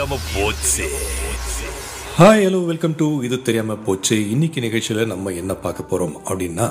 தெரியாம போச்சு hi hello welcome to இது தெரியாமல் போச்சு. இன்னைக்கு நிகழ்ச்சியில் நம்ம என்ன பார்க்க போகிறோம் அப்படின்னா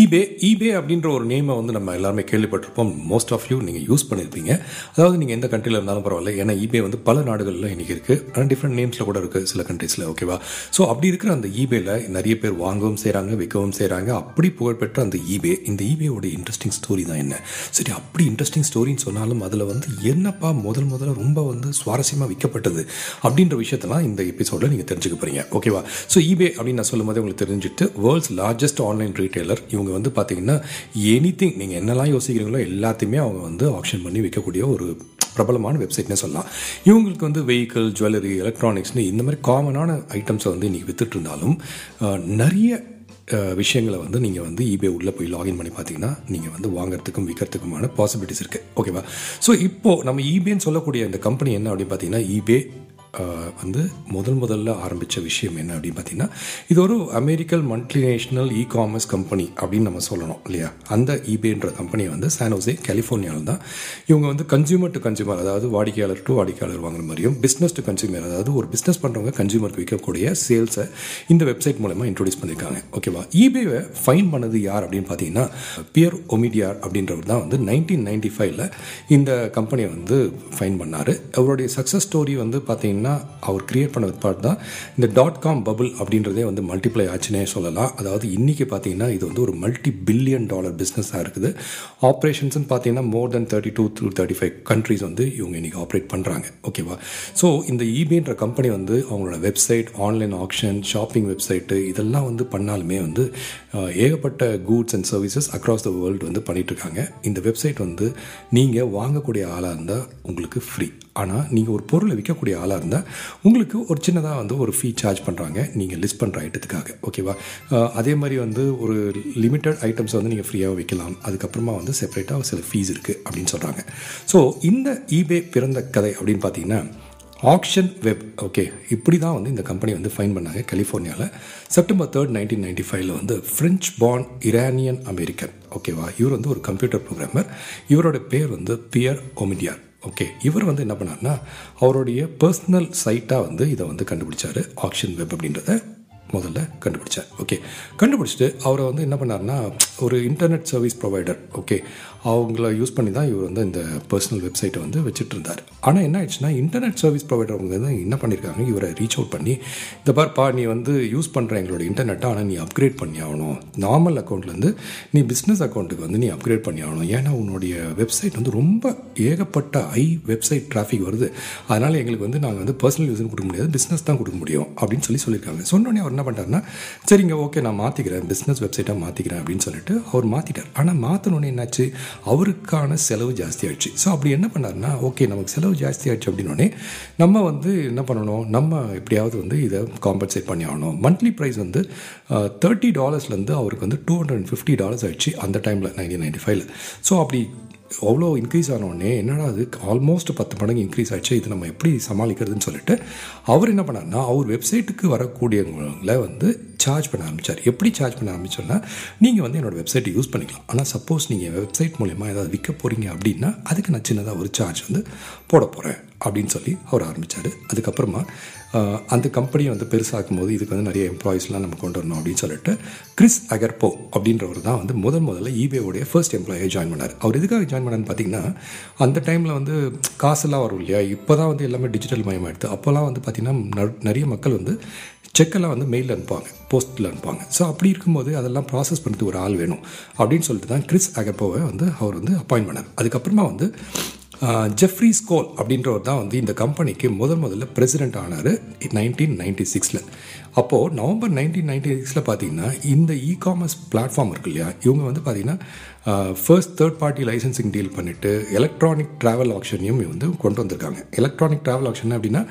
ஈபே ஈபே அப்படின்ற ஒரு நேமை வந்து நம்ம எல்லாருமே கேள்விப்பட்டிருப்போம். மோஸ்ட் ஆஃப் யூ நீங்கள் யூஸ் பண்ணியிருப்பீங்க அதாவது நீங்கள் எந்த கண்ட்ரியில் இருந்தாலும் பரவாயில்ல. ஏன்னா ஈபே வந்து பல நாடுகளில் இன்றைக்கி இருக்குது ஆனால் டிஃப்ரெண்ட் நேம்ஸில் கூட இருக்குது சில கண்ட்ரீஸில் ஓகேவா ஸோ அப்படி இருக்கிற அந்த ஈபேயில் நிறைய பேர் வாங்கவும் செய்கிறாங்க விற்கவும் செய்கிறாங்க அப்படி புகழ்பெற்ற அந்த ஈபே இந்த ஈபேயோட இன்ட்ரெஸ்டிங் ஸ்டோரி தான் என்ன? சரி அப்படி இன்ட்ரெஸ்டிங் ஸ்டோரின்னு சொன்னாலும் அதில் வந்து என்னப்பா முதல் முதல்ல ரொம்ப வந்து சுவாரஸ்யமாக விற்கப்பட்டது அப்படின்ற விஷயத்தெல்லாம் இந்த எபிசோடில் நீங்கள் தெரிஞ்சுக்க போகிறீங்க ஓகேவா ஸோ ஈபே அப்படின்னு நான் சொல்லும்போது உங்களுக்கு தெரிஞ்சுட்டு வேர்ல்ட்ஸ் லார்ஜஸ்ட் ஆன்லைன் ரீட்டைலர் இவங்க வந்து பார்த்தீங்கன்னா எனி திங் நீங்கள் என்னெல்லாம் யோசிக்கிறீங்களோ எல்லாத்தையுமே அவங்க வந்து ஆப்ஷன் பண்ணி விற்கக்கூடிய ஒரு பிரபலமான வெப்சைட்னே சொல்லலாம். இவங்களுக்கு வந்து வெஹிக்கிள் ஜுவல்லரி எலக்ட்ரானிக்ஸ்னு இந்த மாதிரி காமனான ஐட்டம்ஸை வந்து இன்றைக்கி வித்துட்டு இருந்தாலும் நிறைய விஷயங்களை வந்து நீங்கள் வந்து ஈபே உள்ளே போய் லாகின் பண்ணி பார்த்தீங்கன்னா நீங்கள் வந்து வாங்குறதுக்கும் விற்கிறதுக்குமான பாசிபிலிட்டிஸ் இருக்குது ஓகேவா ஸோ இப்போது நம்ம இபேன்னு சொல்லக்கூடிய இந்த கம்பெனி என்ன அப்படின்னு பார்த்தீங்கன்னா இபே வந்து முதல் முதல்ல ஆரம்பித்த விஷயம் என்ன அப்படின்னு பார்த்தீங்கன்னா இது ஒரு American multinational e commerce company அப்படின்னு நம்ம சொல்லணும் இல்லையா? அந்த இபேன்ற கம்பெனியை வந்து சானோசே கலிஃபோர்னியாவில் தான். இவங்க வந்து கன்சியூமர் டு கன்சியூமர் அதாவது வாடிக்கையாளர் டு வாடிக்கையாளர் வாங்குற மாதிரியும் பிஸ்னஸ் டு கன்சியூமர் அதாவது ஒரு பிஸ்னஸ் பண்ணுறவங்க கன்சியூமருக்கு விற்கக்கூடிய சேல்ஸை இந்த வெப்சைட் மூலமாக இன்ட்ரோடியூஸ் பண்ணியிருக்காங்க ஓகேவா இபேவை ஃபைன் பண்ணது யார் அப்படின்னு பார்த்தீங்கன்னா பியர் ஒமிடியார் அப்படின்றவர் தான் வந்து நைன்டீன் நைன்டி ஃபைவ்ல இந்த கம்பெனியை வந்து ஃபைன் பண்ணார். அவருடைய சக்ஸஸ் ஸ்டோரி வந்து பார்த்தீங்கன்னா அவர் கிரியேட் பண்ண பார்ட் தான். இந்த டாட் காம் பபுள் அப்படின்றதே வந்து மல்டிப்ளை ஆச்சுன்னே சொல்லலாம். அதாவது இன்றைக்கி பார்த்தீங்கன்னா இது வந்து ஒரு மல்டி பில்லியன் டாலர் பிஸ்னஸாக இருக்குது. ஆப்ரேஷன்ஸ்னு பார்த்தீங்கன்னா more than thirty two through thirty five countries வந்து இவங்க இன்றைக்கி ஆப்ரேட் பண்ணுறாங்க ஓகேவா ஸோ இந்த ஈபேன்ற கம்பெனி வந்து அவங்களோட website online option shopping website இதெல்லாம் வந்து பண்ணாலுமே வந்து ஏகப்பட்ட goods and services across the world வந்து பண்ணிகிட்ருக்காங்க இந்த வெப்சைட் வந்து நீங்கள் வாங்கக்கூடிய ஆளாக இருந்தால் உங்களுக்கு ஃப்ரீ ஆனால் நீங்கள் ஒரு பொருளை விற்கக்கூடிய ஆளாக இருந்தால் உங்களுக்கு ஒரு சின்னதாக வந்து ஒரு ஃபீ சார்ஜ் பண்ணுறாங்க நீங்கள் லிஸ்ட் பண்ணுற ஐட்டத்துக்காக. ஓகேவா அதே மாதிரி வந்து ஒரு லிமிட்டட் ஐட்டம்ஸ் வந்து நீங்கள் ஃப்ரீயாக விற்கலாம் அதுக்கப்புறமா வந்து செப்பரேட்டாக சில ஃபீஸ் இருக்குது அப்படின்னு சொல்கிறாங்க ஸோ இந்த ஈபே பிறந்த கதை அப்படின்னு பார்த்தீங்கன்னா ஆக்ஷன் வெப் ஓகே இப்படி தான் வந்து இந்த கம்பெனி வந்து ஃபைன் பண்ணாங்க கலிஃபோர்னியாவில் செப்டம்பர் தேர்ட் நைன்டீன் நைன்டி ஃபைவ்ல வந்து ஃப்ரெஞ்ச் பார்ன் இரானியன் அமெரிக்கன் ஓகேவா இவர் வந்து ஒரு கம்ப்யூட்டர் ப்ரோக்ராமர் இவரோட பேர் வந்து பியர் ஒமிடியார் ஓகே இவர் வந்து என்ன பண்ணார்னா அவருடைய பர்சனல் சைட்டாக வந்து இதை வந்து கண்டுபிடிச்சார். ஆக்ஷன் வெப் அப்படின்றத முதல்ல கண்டுபிடிச்சார். ஓகே கண்டுபிடிச்சிட்டு அவரை வந்து என்ன பண்ணார்னா ஒரு இன்டர்நெட் சர்வீஸ் ப்ரொவைடர் ஓகே அவங்கள யூஸ் பண்ணி தான் இவர் வந்து இந்த பர்சனல் வெப்சைட்டை வந்து வச்சுட்டு இருந்தார் ஆனால் என்ன ஆயிடுச்சுன்னா இன்டர்நெட் சர்வீஸ் ப்ரொவைடர் அவங்க என்ன பண்ணியிருக்காங்க இவரை ரீச் அவுட் பண்ணி இந்த பார்ப்பா நீ வந்து யூஸ் பண்ணுற எங்களோட இன்டர்நெட்டை ஆனால் நீ அப்கிரேட் பண்ணி ஆகணும். நார்மல் அக்கௌண்ட்லேருந்து நீ பிஸ்னஸ் அக்கௌண்ட்டுக்கு வந்து நீ அப்கிரேட் பண்ணி ஆகணும். ஏன்னா உன்னுடைய வெப்சைட் வந்து ரொம்ப ஏகப்பட்ட ஐ வெப்சைட் டிராஃபிக் வருது. அதனால் எங்களுக்கு வந்து நாங்கள் வந்து பர்சனல் யூஸ்னு கொடுக்க முடியாது பிஸ்னஸ் தான் கொடுக்க முடியும் அப்படின்னு சொல்லி சொல்லியிருக்காங்க. சொன்னோடனே அவர் என்ன பண்ணுறாருன்னா சரிங்க ஓகே நான் மாற்றிக்கிறேன் பிஸ்னஸ் வெப்சைட்டாக மாற்றிக்கிறேன் அப்படின்னு சொல்லிட்டு அவர் மாற்றிட்டார் ஆனால் மாற்றினோடனே என்னாச்சு அவருக்கான செலவு ஜாஸ்தியாகிடுச்சு ஸோ அப்படி என்ன பண்ணாருன்னா ஓகே நமக்கு செலவு ஜாஸ்தி ஆயிடுச்சு அப்படின்னோடனே நம்ம வந்து என்ன பண்ணணும்? நம்ம எப்படியாவது வந்து இதை காம்பன்சேட் பண்ணி ஆகணும். மந்த்லி ப்ரைஸ் வந்து தேர்ட்டி டாலர்ஸ்லேருந்து அவருக்கு வந்து two hundred and fifty dollars ஆகிடுச்சு அந்த டைமில் நைன்டீன் நைன்டி ஃபைவ்ல ஸோ அப்படி அவ்வளோ இன்க்ரீஸ் ஆனோடனே என்னடா அது ஆல்மோஸ்ட் பத்து மடங்கு இன்க்ரீஸ் ஆகிடுச்சு இது நம்ம எப்படி சமாளிக்கிறதுன்னு சொல்லிட்டு அவர் என்ன பண்ணார்னா அவர் வெப்சைட்டுக்கு வரக்கூடியவங்களை வந்து சார்ஜ் பண்ண ஆரம்பித்தார் எப்படி சார்ஜ் பண்ண ஆரம்பிச்சோன்னா நீங்கள் வந்து என்னோடய வெப்சைட்டை யூஸ் பண்ணிக்கலாம். ஆனால் சப்போஸ் நீங்கள் வெப்சைட் மூலயமா ஏதாவது விற்க போகிறீங்க அப்படின்னா அதுக்கு நான் சின்னதாக ஒரு சார்ஜ் வந்து போட போகிறேன் அப்படின்னு சொல்லி அவர் ஆரம்பித்தார் அதுக்கப்புறமா அந்த கம்பெனியை வந்து பெருசாக்கும் போது இதுக்கு வந்து நிறைய எம்ப்ளாயிஸ்லாம் நம்ம கொண்டு வரணும் அப்படின்னு சொல்லிட்டு கிறிஸ் அகர்போ அப்படின்றவர் தான் வந்து முதல் முதல்ல ஈபேவுடைய ஃபர்ஸ்ட் எம்ப்ளாயை ஜாயின் பண்ணார். அவர் எதுக்காக ஜாயின் பண்ணான்னு பார்த்தீங்கன்னா அந்த டைமில் வந்து காசெல்லாம் வரும் இல்லையா? இப்போ தான் வந்து எல்லாமே டிஜிட்டல் மயமாகிடுது அப்போல்லாம் வந்து பார்த்திங்கன்னா ந- நிறைய மக்கள் வந்து செக்கெல்லாம் வந்து மெயிலில் அனுப்புவாங்க போஸ்ட்டில் அனுப்புவாங்க. ஸோ அப்படி இருக்கும்போது அதெல்லாம் ப்ராசஸ் பண்ணுறதுக்கு ஒரு ஆள் வேணும். அப்படின்னு சொல்லிட்டு தான் கிறிஸ் அகப்போவை வந்து அவர் வந்து அப்பாயின்ட் பண்ணார். அதுக்கப்புறமா வந்து ஜெஃப்ரி ஸ்கோல் அப்படின்றவர் தான் வந்து இந்த கம்பெனிக்கு முதல் முதல்ல பிரசிடென்ட் ஆனார் நைன்டீன் நைன்டி சிக்ஸில் அப்போது நவம்பர் நைன்டீன் நைன்டி சிக்ஸில் பார்த்தீங்கன்னா இந்த இ காமர்ஸ் பிளாட்ஃபார்ம் இருக்கு இல்லையா இவங்க வந்து பார்த்திங்கன்னா first third party licensing deal பண்ணிவிட்டு எலக்ட்ரானிக் ட்ராவல் ஆப்ஷனையும் வந்து கொண்டு வந்திருக்காங்க. எலக்ட்ரானிக் ட்ராவல் ஆப்ஷன் அப்படின்னா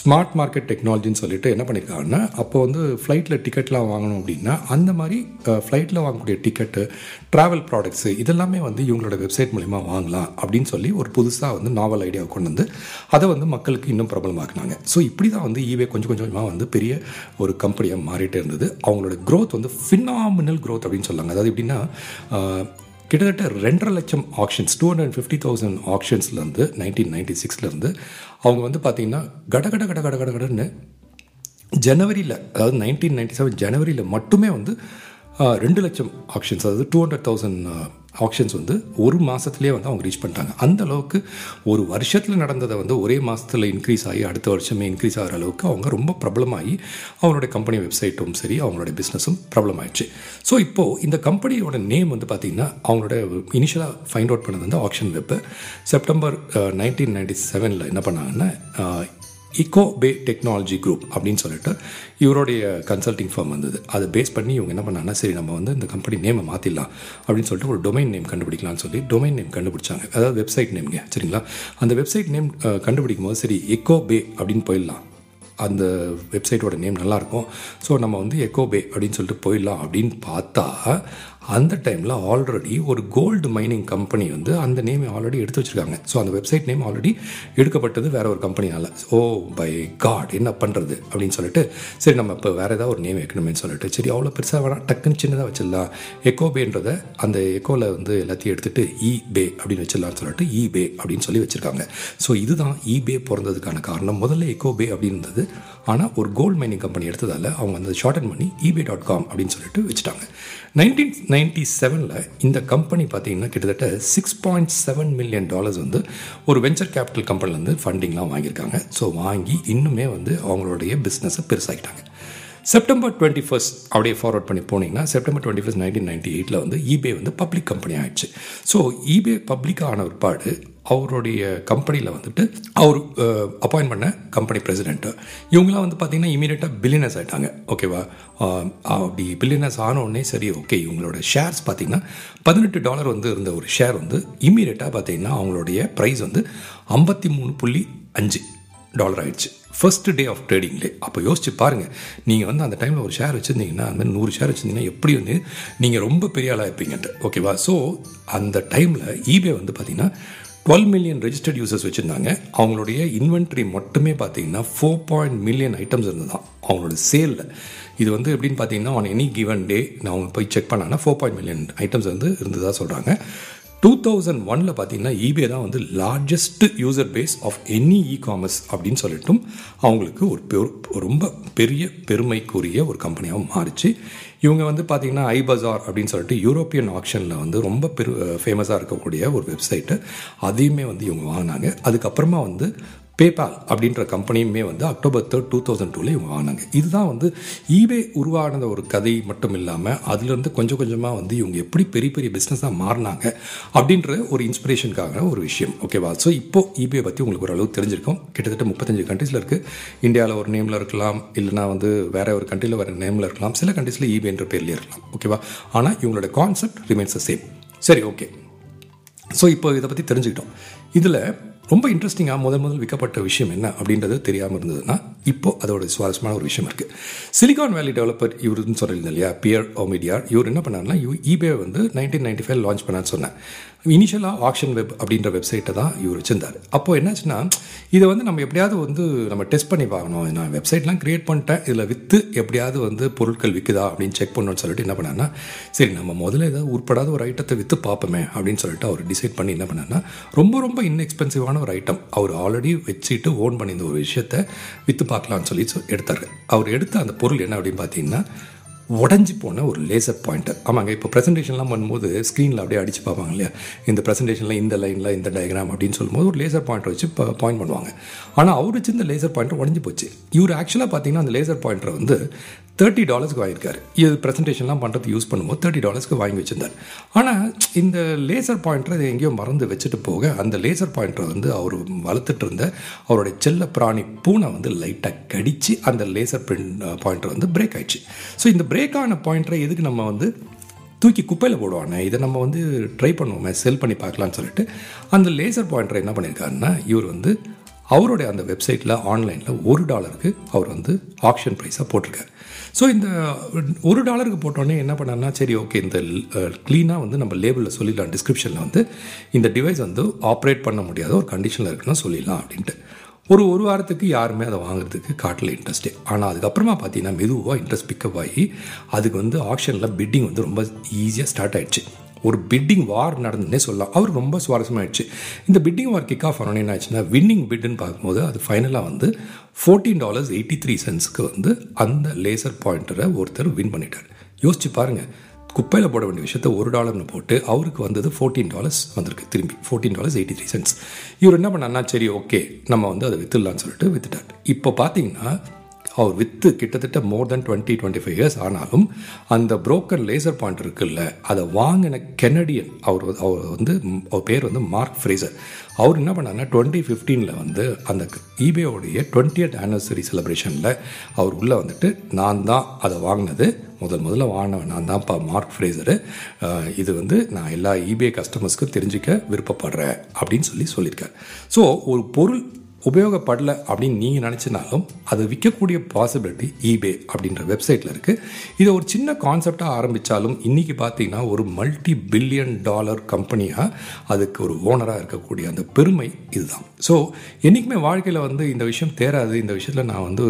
ஸ்மார்ட் மார்க்கெட் டெக்னாலஜின்னு சொல்லிட்டு என்ன பண்ணியிருக்காங்கன்னா அப்போ வந்து ஃப்ளைட்டில் டிக்கெட்லாம் வாங்கணும் அப்படின்னா அந்த மாதிரி ஃப்ளைட்டில் வாங்கக்கூடிய டிக்கெட்டு ட்ராவல் ப்ராடக்ட்ஸு இதெல்லாமே வந்து இவங்களோட வெப்சைட் மூலிமா வாங்கலாம் அப்படின்னு சொல்லி ஒரு புதுசாக வந்து நாவல் ஐடியாவை கொண்டு வந்து அதை வந்து மக்களுக்கு இன்னும் பிரபலமாக்குனாங்க. ஸோ இப்படி தான் வந்து ஈவே கொஞ்சம் கொஞ்சமாக வந்து பெரிய ஒரு கம்பெனியாக மாறிட்டே இருந்தது. அவங்களோட க்ரோத் வந்து ஃபினாமினல் க்ரோத் அப்படின்னு சொல்லாங்க. அதாவது எப்படின்னா கிட்டத்தட்ட ரெண்டரை லட்சம் actions two hundred fifty thousand ஆக்ஷன்ஸ்லேருந்து nineteen ninety சிக்ஸ்லேருந்து அவங்க வந்து பார்த்திங்கன்னா கட கட கட கட கடன்னு ஜனவரியில் அதாவது நைன்டீன் நைன்டி செவன் ஜனவரியில் மட்டுமே வந்து ரெண்டு லட்சம் ஆக்ஷன்ஸ் அதாவது டூ ஹண்ட்ரட் தௌசண்ட் ஆக்ஷன்ஸ் வந்து ஒரு மாதத்துலேயே வந்து அவங்க ரீச் பண்ணிட்டாங்க. அந்த அளவுக்கு ஒரு வருஷத்தில் நடந்ததை வந்து ஒரே மாதத்தில் இன்க்ரீஸ் ஆகி அடுத்த வருஷமே இன்க்ரீஸ் ஆகிற அளவுக்கு அவங்க ரொம்ப பிரபலமாகி அவங்களுடைய கம்பெனி வெப்சைட்டும் சரி அவங்களுடைய பிஸ்னஸும் ப்ராப்ளம் ஆயிடுச்சு ஸோ இப்போது இந்த கம்பெனியோட நேம் வந்து பார்த்திங்கன்னா அவங்களோட இனிஷியலாக ஃபைண்ட் அவுட் பண்ணது வந்து ஆக்ஷன் வெப்பு செப்டம்பர் நைன்டீன் நைன்டி செவனில் என்ன பண்ணாங்கன்னா uh, Echo Bay Bay Technology Group அப்படின்னு சொல்லிட்டு இவருடைய கன்சல்டிங் ஃபார்ம் வந்தது. அதை பேஸ் பண்ணி இவங்க என்ன பண்ணாங்கன்னா சரி நம்ம வந்து இந்த கம்பெனி நேமை மாற்றிடலாம் அப்படின்னு சொல்லிட்டு ஒரு டொமைன் நேம் கண்டுபிடிக்கலாம்னு சொல்லி டொமைன் நேம் கண்டுபிடிச்சாங்க. அதாவது வெப்சைட் நேம்ங்க சரிங்களா? அந்த வெப்சைட் நேம் கண்டுபிடிக்கும் போது சரி எக்கோ பே அப்படின்னு போயிடலாம். அந்த வெப்சைட்டோட நேம் நல்லாயிருக்கும். ஸோ நம்ம வந்து எக்கோ பே அப்படின்னு சொல்லிட்டு போயிடலாம் அப்படின்னு பார்த்தா அந்த டைமில் ஆல்ரெடி ஒரு கோல்டு மைனிங் கம்பெனி வந்து அந்த நேம் ஆல்ரெடி எடுத்து வச்சுருக்காங்க. ஸோ அந்த வெப்சைட் நேம் ஆல்ரெடி எடுக்கப்பட்டது வேற ஒரு கம்பெனியால் ஓ பை காட் என்ன பண்ணுறது அப்படின்னு சொல்லிட்டு சரி நம்ம இப்போ வேறு ஏதாவது ஒரு நேம் வைக்கணுமே சொல்லிட்டு சரி அவ்வளோ பெருசாக வேணாம் டக்குன்னு சின்னதாக வச்சிடலாம். எக்கோபேன்றத அந்த எக்கோவில் வந்து எல்லாத்தையும் எடுத்துகிட்டு இபே அப்படின்னு வச்சிடலாம்னு சொல்லிட்டு இபே அப்படின்னு சொல்லி வச்சுருக்காங்க. ஸோ இதுதான் இபே பிறந்ததுக்கான காரணம். முதல்ல எக்கோபே அப்படின்றது இருந்தது ஆனால் ஒரு கோல்டு மைனிங் கம்பெனி எடுத்ததால் அவங்க வந்து ஷார்டன் பண்ணி இபே டாட் காம் அப்படின்னு சொல்லிட்டு வச்சுட்டாங்க. நைன்டீன் நைன்டி செவனில் இந்த கம்பெனி பார்த்தீங்கன்னா கிட்டத்தட்ட six point seven million dollars வந்து ஒரு வெஞ்சர் கேபிட்டல் கம்பெனிலேருந்து ஃபண்டிங்லாம் வாங்கியிருக்காங்க. ஸோ வாங்கி இன்னுமே வந்து அவங்களுடைய பிஸ்னஸை பெருசாகிட்டாங்க செப்டம்பர் டுவெண்ட்டி ஃபர்ஸ்ட் அப்படியே ஃபார்வர்ட் பண்ணி போனீங்கன்னா September twenty first nineteen ninety எயிட்டில் வந்து இபே வந்து பப்ளிக் கம்பெனி ஆயிடுச்சு. ஸோ ஈபே பப்ளிக் ஆன பாடு அவருடைய கம்பெனியில் வந்துட்டு அவர் அப்பாயின்ட் பண்ண கம்பெனி பிரசிடென்ட்டு இவங்களாம் வந்து பார்த்தீங்கன்னா இமீடியட்டாக பில்லினஸ் ஆகிட்டாங்க ஓகேவா அப்படி பில்லினஸ் ஆனோடனே சரி ஓகே இவங்களோட ஷேர்ஸ் பார்த்தீங்கன்னா பதினெட்டு டாலர் வந்து இருந்த ஒரு ஷேர் வந்து இமீடியட்டாக பார்த்தீங்கன்னா அவங்களுடைய ப்ரைஸ் வந்து ஐம்பத்தி மூணு புள்ளி அஞ்சு டாலர் ஆகிடுச்சு ஃபர்ஸ்ட் டே ஆஃப் ட்ரேடிங்லே அப்போ யோசிச்சு பாருங்கள் நீங்கள் வந்து அந்த டைமில் ஒரு ஷேர் வச்சுருந்தீங்கன்னா அந்த நூறு ஷேர் வச்சுருந்தீங்கன்னா எப்படி வந்து நீங்கள் ரொம்ப பெரிய ஆளாக இருப்பீங்கன்ட்டு. ஓகேவா ஸோ அந்த டைமில் ஈபே வந்து பார்த்தீங்கன்னா டுவெல் மில்லியன் ரெஜிஸ்டர்ட் யூசர்ஸ் வச்சுருந்தாங்க. அவங்களுடைய இன்வென்ட்ரி மட்டுமே பார்த்தீங்கன்னா ஃபோர் பாயிண்ட் மில்லியன் ஐட்டம்ஸ் இருந்ததான் அவங்களோட சேலில் இது வந்து எப்படின்னு பார்த்தீங்கன்னா ஆன் எனி கிவன் டே நான் போய் செக் பண்ணாங்கன்னா ஃபோர் பாயிண்ட் மில்லியன் ஐட்டம்ஸ் வந்து இருந்ததாக சொல்கிறாங்க டூ தௌசண்ட் ஒனில் பார்த்தீங்கன்னா ஈபே தான் வந்து largest user base of any e commerce அப்படின்னு சொல்லிட்டும் அவங்களுக்கு ஒரு பெரு- ரொம்ப பெரிய பெருமைக்குரிய ஒரு கம்பெனியாகவும் மாறிச்சு. இவங்க வந்து பார்த்திங்கன்னா ஐபஜார் அப்படின்னு சொல்லிட்டு யூரோப்பியன் ஆக்ஷனில் வந்து ரொம்ப பெரு ஃபேமஸாக இருக்கக்கூடிய ஒரு வெப்சைட்டு அதையுமே வந்து இவங்க வாங்கினாங்க. அதுக்கப்புறமா வந்து பேபால் அப்படின்ற கம்பெனியுமே வந்து அக்டோபர் தேர்ட் டூ தௌசண்ட் டூவில் இவங்க வாங்கினாங்க. இதுதான் வந்து ஈபே உருவானத ஒரு கதை மட்டும் இல்லாமல் அதுலேருந்து கொஞ்சம் கொஞ்சமாக வந்து இவங்க எப்படி பெரிய பெரிய பிஸ்னஸாக மாறினாங்க அப்படின்ற ஒரு இன்ஸ்பிரேஷனுக்காக ஒரு விஷயம். ஓகேவா ஸோ இப்போ ஈபே பற்றி உங்களுக்கு ஒரு அளவு தெரிஞ்சிருக்கும். கிட்டத்தட்ட முப்பத்தஞ்சு கண்ட்ரீஸில் இருக்குது இந்தியாவில் ஒரு நேமில் இருக்கலாம். இல்லைனா வந்து வேற ஒரு கண்ட்ரியில் வேறு நேமில் இருக்கலாம். சில கண்ட்ரீஸில் ஈபேன்ற பேர்லேயே இருக்கலாம். ஓகேவா ஆனால் இவங்களோட கான்செப்ட் ரிமைன்ஸ் சேம் சரி ஓகே ஸோ இப்போ இதை பற்றி தெரிஞ்சுக்கிட்டோம். இதில் ரொம்ப இன்ட்ரெஸ்டிங்காக முதல் முதல் விற்கப்பட்ட விஷயம் என்ன அப்படின்றது தெரியாமல் இருந்ததுன்னா இப்போ அதோட சுவாரஸ்யமான ஒரு விஷயம் இருக்குது சிலிகான் வேலி டெவலப்பர் இவருன்னு சொல்லியிருந்தேன் இல்லையா? பியர் ஓமிடியார் இவர் என்ன பண்ணாருன்னா இபே வந்து நைன்டீன் நைன்டி ஃபைவ் லான்ச் பண்ணான்னு சொன்னேன் இனிஷியலாக ஆக்ஷன் வெப் அப்படின்ற வெப்சைட்டை தான் இவர் வச்சிருந்தார். அப்போது என்னாச்சுன்னா இதை வந்து நம்ம எப்படியாவது வந்து நம்ம டெஸ்ட் பண்ணி பார்க்கணும். நான் வெப்சைட்லாம் கிரியேட் பண்ணிட்டேன். இதில் விற்று எப்படியாவது வந்து பொருட்கள் விற்குதா அப்படின்னு செக் பண்ணணும்னு சொல்லிட்டு என்ன பண்ணான்னா சரி நம்ம முதல்ல ஏதாவது உட்படாத ஒரு ஐட்டத்தை விற்று பார்ப்போமே அப்படின்னு சொல்லிட்டு அவர் டிசைட் பண்ணி என்ன பண்ணான்னா ரொம்ப ரொம்ப இன்எக்ஸ்பென்சிவான ஒரு ஐட்டம் அவர் ஆல்ரெடி வச்சுட்டு ஓன் பண்ணியிருந்த ஒரு விஷயத்தை விற்று பார்க்கலாம்னு சொல்லி சொ- எடுத்தார். அவர் எடுத்த அந்த பொருள் என்ன அப்படின்னு பார்த்தீங்கன்னா உடஞ்சி போன ஒரு லேசர் பாயிண்டர் ஆமாங்க இப்போ ப்ரெசன்டேஷன்லாம் பண்ணும்போது ஸ்க்ரீனில் அப்படியே அடிச்சு பார்ப்பாங்க இல்லையா? இந்த ப்ரெசன்டேஷனில் இந்த லைனில் இந்த டயக்ராம் அப்படின்னு சொல்லும்போது ஒரு லேசர் பாயிண்டர் வச்சு பாயிண்ட் பண்ணுவாங்க. ஆனால் அவர் வச்சு இந்த லேசர் பாயிண்டர் உடஞ்சி போச்சு. இவர் ஆக்சுவலாக பார்த்தீங்கன்னா அந்த லேசர் பாயிண்டரை வந்து தேர்ட்டி டாலர்ஸ்க்கு வாங்கியிருக்காரு. இது ப்ரெசன்டேஷன்லாம் பண்ணுறது யூஸ் பண்ணும்போது தேர்ட்டி டாலர்ஸ்க்கு வாங்கி வச்சிருந்தார். ஆனால் இந்த லேசர் பாயிண்டர் அதை எங்கேயோ மறந்து வச்சுட்டு போக அந்த லேசர் பாயிண்டரை வந்து அவர் வளர்த்துட்டு இருந்த அவருடைய செல்ல பிராணி பூனை வந்து லைட்டாக கடித்து அந்த லேசர் பிரிண்ட் பாயிண்டர் வந்து பிரேக் ஆயிடுச்சு. ஸோ இந்த பிரேக் ஆன பாயிண்டரை எதுக்கு நம்ம வந்து தூக்கி குப்பையில் போடுவானே இதை நம்ம வந்து ட்ரை பண்ணுவோமே செல் பண்ணி பார்க்கலான்னு சொல்லிட்டு அந்த லேசர் பாயிண்டரை என்ன பண்ணியிருக்காருன்னா இவர் வந்து அவருடைய அந்த வெப்சைட்டில் ஆன்லைனில் ஒரு டாலருக்கு அவர் வந்து ஆப்ஷன் ப்ரைஸாக போட்டிருக்காரு. ஸோ இந்த ஒரு டாலருக்கு போட்டோன்னே என்ன பண்ணாருன்னா சரி ஓகே இந்த க்ளீனாக வந்து நம்ம லேபிளில் சொல்லிடலாம் டிஸ்கிரிப்ஷனில் வந்து இந்த டிவைஸ் வந்து ஆப்ரேட் பண்ண முடியாத ஒரு கண்டிஷனில் இருக்குன்னு சொல்லிடலாம் அப்படின்ட்டு. ஒரு ஒரு வாரத்துக்கு யாருமே அதை வாங்குறதுக்கு காட்டல இன்ட்ரெஸ்ட்டே ஆனால் அதுக்கப்புறமா பார்த்தீங்கன்னா மெதுவாக இன்ட்ரெஸ்ட் பிக்கப் ஆகி அதுக்கு வந்து ஆப்ஷனில் பிட்டிங் வந்து ரொம்ப ஈஸியாக ஸ்டார்ட் ஆகிடுச்சு ஒரு பிட்டிங் வார் நடந்துன்னே சொல்லலாம். அவர் ரொம்ப சுவாரஸ்யமாயிடுச்சு. இந்த பிட்டிங் வார் கிக் ஆஃப் என்ன ஆச்சுன்னா வின்னிங் பிட்னு பார்க்கும்போது அது ஃபைனலாக வந்து ஃபோர்டீன் டாலர்ஸ் எயிட்டி த்ரீ சென்ஸுக்கு வந்து அந்த லேசர் பாயிண்டரை ஒருத்தர் வின் பண்ணிட்டார். யோசிச்சு பாருங்கள் குப்பையில் போட வேண்டிய விஷயத்த ஒரு டாலர்னு போட்டு அவருக்கு வந்தது ஃபோர்டீன் டாலர்ஸ் வந்திருக்கு திரும்பி fourteen dollars eighty three cents இவர் என்ன பண்ணார்னா சரி ஓகே நம்ம வந்து அதை வித்துடலான்னு சொல்லிட்டு வித்துட்டார். இப்போ பார்த்தீங்கன்னா அவர் வித்து கிட்டத்தட்ட more than twenty twenty five years ஆனாலும் அந்த புரோக்கர் லேசர் பாயிண்ட் இருக்குல்ல அதை வாங்கின கெனடியன் அவர் அவர் வந்து அவர் பேர் வந்து மார்க் ஃப்ரேசர் அவர் என்ன பண்ணாருன்னா டுவெண்ட்டி ஃபிஃப்டீனில் வந்து அந்த ஈபேயோடைய டுவெண்ட்டியத் ஆனிவர்சரி செலிப்ரேஷனில் அவர் உள்ளே வந்துட்டு நான் தான் அதை வாங்கினது முதல் முதல்ல வாங்கினவன் நான் தான்ப்பா மார்க் ஃப்ரேசரு இது வந்து நான் எல்லா ஈபே கஸ்டமர்ஸ்க்கும் தெரிஞ்சுக்க விருப்பப்படுறேன் அப்படின்னு சொல்லி சொல்லியிருக்கார். ஸோ ஒரு பொருள் உபயோகப்படல அப்படின்னு நீங்கள் நினச்சினாலும் அது விற்கக்கூடிய பாசிபிலிட்டி ஈபே அப்படின்ற வெப்சைட்டில் இருக்குது இதை ஒரு சின்ன கான்செப்டாக ஆரம்பித்தாலும் இன்றைக்கி பார்த்தீங்கன்னா ஒரு மல்டி பில்லியன் டாலர் கம்பெனியாக அதுக்கு ஒரு ஓனராக இருக்கக்கூடிய அந்த பெருமை இதுதான். ஸோ என்றைக்குமே வாழ்க்கையில் வந்து இந்த விஷயம் தேராது. இந்த விஷயத்தில் நான் வந்து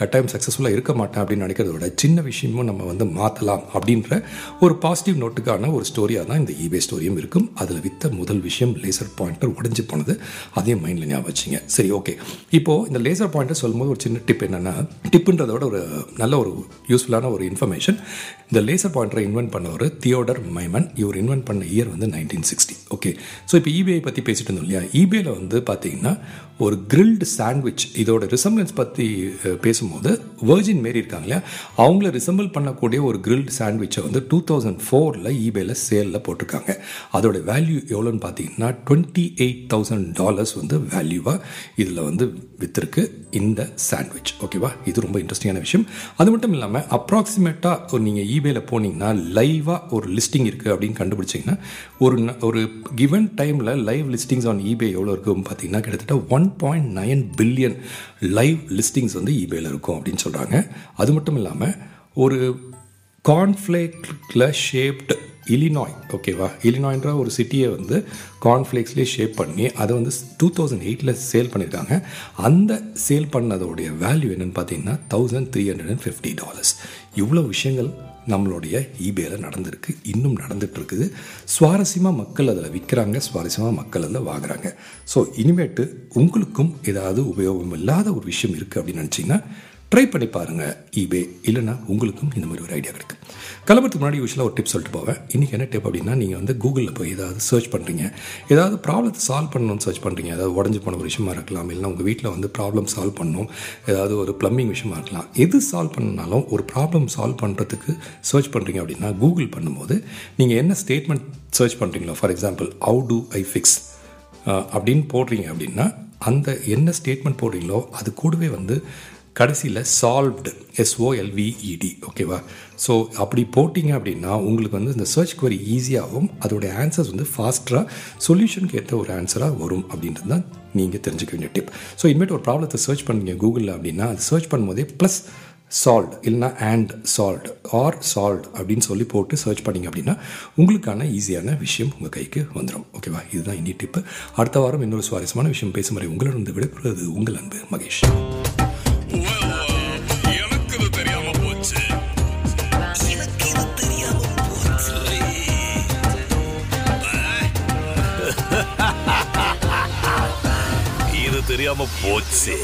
கட்டாயம் சக்ஸஸ்ஃபுல்லாக இருக்க மாட்டேன் அப்படின்னு நினைக்கிறத விட சின்ன விஷயமும் நம்ம வந்து மாற்றலாம் அப்படின்ற ஒரு பாசிட்டிவ் நோட்டுக்கான ஒரு ஸ்டோரியாக தான் இந்த ஈபே ஸ்டோரியும் இருக்கும். அதில் வித்த முதல் விஷயம் லேசர் பாயிண்டர் உடஞ்சி போனது. அதையும் மைண்டில் ஞாபகம் வச்சிங்க. சரி ஓகே இப்போது இந்த லேசர் பாயிண்டர் சொல்லும்போது ஒரு சின்ன டிப் என்னென்னா டிப்புன்றதோட ஒரு நல்ல ஒரு யூஸ்ஃபுல்லான ஒரு இன்ஃபர்மேஷன் இந்த லேசர் பாயிண்டரை இன்வென்ட் பண்ணவர் தியோடர் மைமன் இவர் இன்வென்ட் பண்ண இயர் வந்து நைன்டீன் சிக்ஸ்டி ஓகே ஸோ இப்போ இபிஐ பற்றி பேசிட்டு இருந்தோம் இல்லையா? இபிஐயில் வந்து பார்த்தீங்கன்னா ஒரு கிரில்டு சாண்ட்விச் இதோட ரிசம்பிளன்ஸ் பற்றி பேசும்போது வேர்ஜின் மாரி இருக்காங்க இல்லையா? அவங்கள ரிசம்பிள் பண்ணக்கூடிய ஒரு கிரில்டு சாண்ட்விச்சை வந்து டூ தௌசண்ட் ஃபோரில் இபேயில் சேலில் போட்டிருக்காங்க. அதோட வேல்யூ எவ்வளோன்னு பார்த்தீங்கன்னா டுவெண்ட்டி எயிட் தௌசண்ட் டாலர்ஸ் வந்து வேல்யூவாக இதில் வந்து வித்திருக்கு இந்த சாண்ட்விச் ஓகேவா இது ரொம்ப இன்ட்ரெஸ்டிங்கான விஷயம். அது மட்டும் இல்லாமல் அப்ராக்சிமேட்டாக ஒரு நீங்கள் ஈபேல போனீங்கன்னா லைவாக ஒரு லிஸ்டிங் இருக்குது அப்படின்னு கண்டுபிடிச்சிங்கன்னா ஒரு ஒரு கிவன் டைமில் லைவ் லிஸ்டிங்ஸ் ஆன் ஈபே எவ்வளோ இருக்குன்னு பார்த்தீங்கன்னா கிட்டத்தட்ட one point nine billion live listings வந்து ஈபேல இருக்கும் அப்படின்னு சொல்கிறாங்க அது மட்டும் இல்லாமல் ஒரு கார்ன்ஃப்ளேக்கில் ஷேப்டு இலினாய் ஓகேவா இலினாய்ன்ற ஒரு சிட்டியை வந்து கார்ன்ஃப்ளேக்ஸ்லேயே ஷேப் பண்ணி அதை வந்து டூ தௌசண்ட் எயிட்டில் சேல் பண்ணியிருக்காங்க அந்த சேல் பண்ணதோடைய வேல்யூ என்னென்னு பார்த்தீங்கன்னா thousand three hundred and fifty dollars இவ்வளோ விஷயங்கள் நம்மளுடைய ஈபேல நடந்திருக்கு இன்னும் நடந்துட்டு இருக்குது. சுவாரஸ்யமாக மக்கள் அதில் விற்கிறாங்க சுவாரஸ்யமாக மக்கள் அதில் வாங்குறாங்க. ஸோ இனிமேட்டு உங்களுக்கும் ஏதாவது உபயோகம் இல்லாத ஒரு விஷயம் இருக்குது அப்படின்னு நினச்சிங்கன்னா ட்ரை பண்ணி பாருங்கள் ஈபே இல்லைன்னா உங்களுக்கும் இந்த மாதிரி ஒரு ஐடியா கிடைக்கும். கிளம்புறதுக்கு முன்னாடி யூஸ்வலாக ஒரு டிப் சொல்லிட்டு போவேன். இன்றைக்கி என்ன டிப் அப்படின்னா நீங்கள் வந்து கூகுளில் போய் ஏதாவது சர்ச் பண்ணுறீங்க ஏதாவது ப்ராப்ளத்தை சால்வ் பண்ணணும்னு சர்ச் பண்ணுறீங்க ஏதாவது உடஞ்சி போன ஒரு விஷயமா இருக்கலாம். இல்லைன்னா உங்கள் வீட்டில் வந்து ப்ராப்ளம் சால்வ் பண்ணணும் ஏதாவது ஒரு ப்ளம்பிங் விஷயமா இருக்கலாம். எது சால்வ் பண்ணாலும் ஒரு ப்ராப்ளம் சால்வ் பண்ணுறதுக்கு சர்ச் பண்ணுறீங்க அப்படின்னா கூகுள் பண்ணும்போது நீங்கள் என்ன ஸ்டேட்மெண்ட் சர்ச் பண்ணுறீங்களோ for example how do I fix அப்படின்னு போடுறீங்க அப்படின்னா அந்த என்ன ஸ்டேட்மெண்ட் போடுறீங்களோ அது கூடவே வந்து கடைசியில் சால்வ்டு எஸ்ஓஎல்விஇடி ஓகேவா ஸோ அப்படி போட்டிங்க அப்படின்னா உங்களுக்கு வந்து இந்த சர்ச் குவரி ஈஸியாகவும் அதோடைய ஆன்சர்ஸ் வந்து ஃபாஸ்ட்டாக சொல்யூஷனுக்கு ஏற்ற ஒரு ஆன்சராக வரும் அப்படின்றது தான் நீங்கள் தெரிஞ்சுக்க வேண்டிய டிப் ஸோ இனிமேட்டு ஒரு ப்ராப்ளத்தை சர்ச் பண்ணீங்க கூகுளில் அப்படின்னா அது சர்ச் பண்ணும்போதே ப்ளஸ் சால்ட் இல்லைனா அண்ட் சால்வ்டு ஆர் சால்ட் அப்படின்னு சொல்லி போட்டு சர்ச் பண்ணீங்க அப்படின்னா உங்களுக்கான ஈஸியான விஷயம் உங்கள் கைக்கு வந்துடும் ஓகேவா இதுதான் இன்னி டிப்பு அடுத்த வாரம் இன்னொரு சுவாரஸ்யமான விஷயம் பேசும் வரை உங்களிடம் விடைபெறுவது உங்கள் அன்பு மகேஷ். இது தெரியாம போச்சு